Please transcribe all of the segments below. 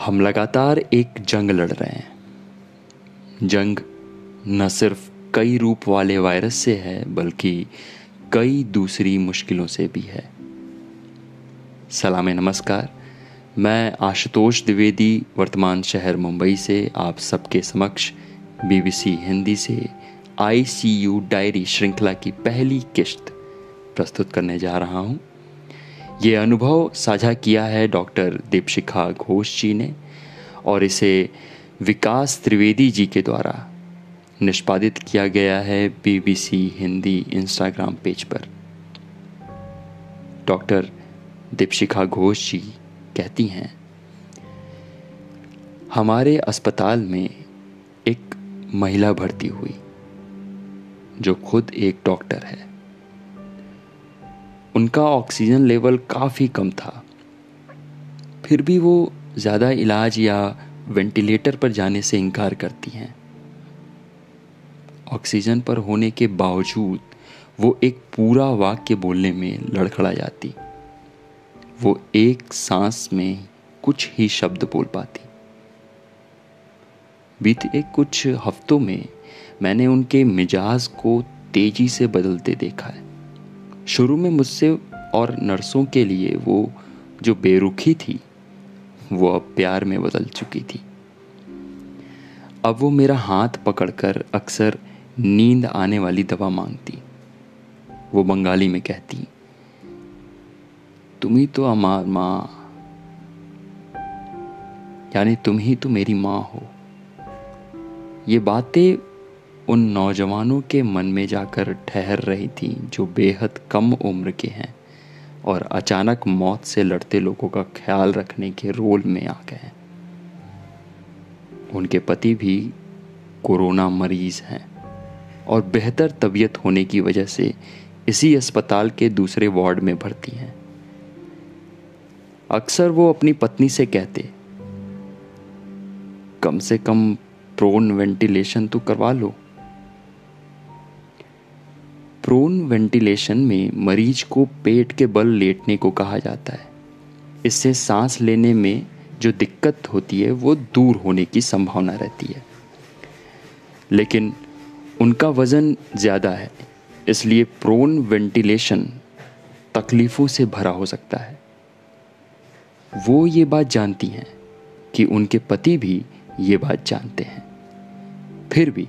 हम लगातार एक जंग लड़ रहे हैं। जंग न सिर्फ़ कई रूप वाले वायरस से है, बल्कि कई दूसरी मुश्किलों से भी है। सलाम नमस्कार। मैं आशुतोष द्विवेदी, वर्तमान शहर मुंबई से, आप सबके समक्ष बीबीसी हिंदी से आईसीयू डायरी श्रृंखला की पहली किश्त प्रस्तुत करने जा रहा हूँ। ये अनुभव साझा किया है डॉक्टर दीपशिखा घोष जी ने और इसे विकास त्रिवेदी जी के द्वारा निष्पादित किया गया है बीबीसी हिंदी इंस्टाग्राम पेज पर। डॉक्टर दीपशिखा घोष जी कहती हैं, हमारे अस्पताल में एक महिला भर्ती हुई, जो खुद एक डॉक्टर है। उनका ऑक्सीजन लेवल काफ़ी कम था। फिर भी वो ज़्यादा इलाज या वेंटिलेटर पर जाने से इनकार करती हैं। ऑक्सीजन पर होने के बावजूद वो एक पूरा वाक्य बोलने में लड़खड़ा जाती। वो एक सांस में कुछ ही शब्द बोल पाती। बीते कुछ हफ्तों में मैंने उनके मिजाज को तेज़ी से बदलते देखा है। शुरू में मुझसे और नर्सों के लिए वो जो बेरुखी थी, वो अब प्यार में बदल चुकी थी। अब वो मेरा हाथ पकड़कर अक्सर नींद आने वाली दवा मांगती। वो बंगाली में कहती, तुम ही तो अमार माँ। यानी तुम ही तो मेरी माँ हो। ये बातें उन नौजवानों के मन में जाकर ठहर रही थी, जो बेहद कम उम्र के हैं और अचानक मौत से लड़ते लोगों का ख्याल रखने के रोल में आ गए उनके पति भी कोरोना मरीज़ हैं और बेहतर तबीयत होने की वजह से इसी अस्पताल के दूसरे वार्ड में भर्ती हैं। अक्सर वो अपनी पत्नी से कहते, कम से कम प्रोन वेंटिलेशन तो करवा लो प्रोन वेंटिलेशन में मरीज़ को पेट के बल लेटने को कहा जाता है। इससे सांस लेने में जो दिक्कत होती है, वो दूर होने की संभावना रहती है। लेकिन उनका वज़न ज़्यादा है, इसलिए प्रोन वेंटिलेशन तकलीफ़ों से भरा हो सकता है। वो ये बात जानती हैं कि उनके पति भी ये बात जानते हैं। फिर भी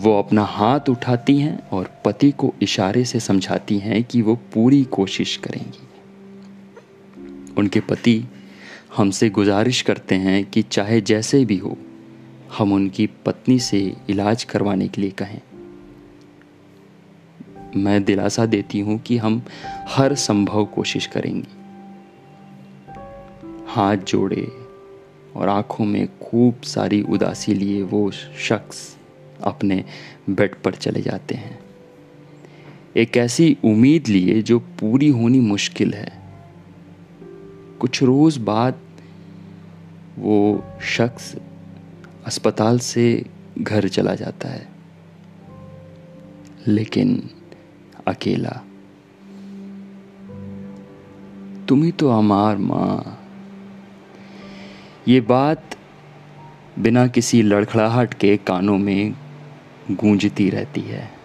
वो अपना हाथ उठाती हैं और पति को इशारे से समझाती हैं कि वो पूरी कोशिश करेंगी। उनके पति हमसे गुजारिश करते हैं कि चाहे जैसे भी हो, हम उनकी पत्नी से इलाज करवाने के लिए कहें। मैं दिलासा देती हूँ कि हम हर संभव कोशिश करेंगे। हाथ जोड़े और आँखों में खूब सारी उदासी लिए वो शख्स अपने बेड पर चले जाते हैं। एक ऐसी उम्मीद लिए जो पूरी होनी मुश्किल है। कुछ रोज बाद वो शख्स अस्पताल से घर चला जाता है। लेकिन अकेला। तुम ही तो हमार माँ। ये बात बिना किसी लड़खड़ाहट के कानों में गूंजती रहती है।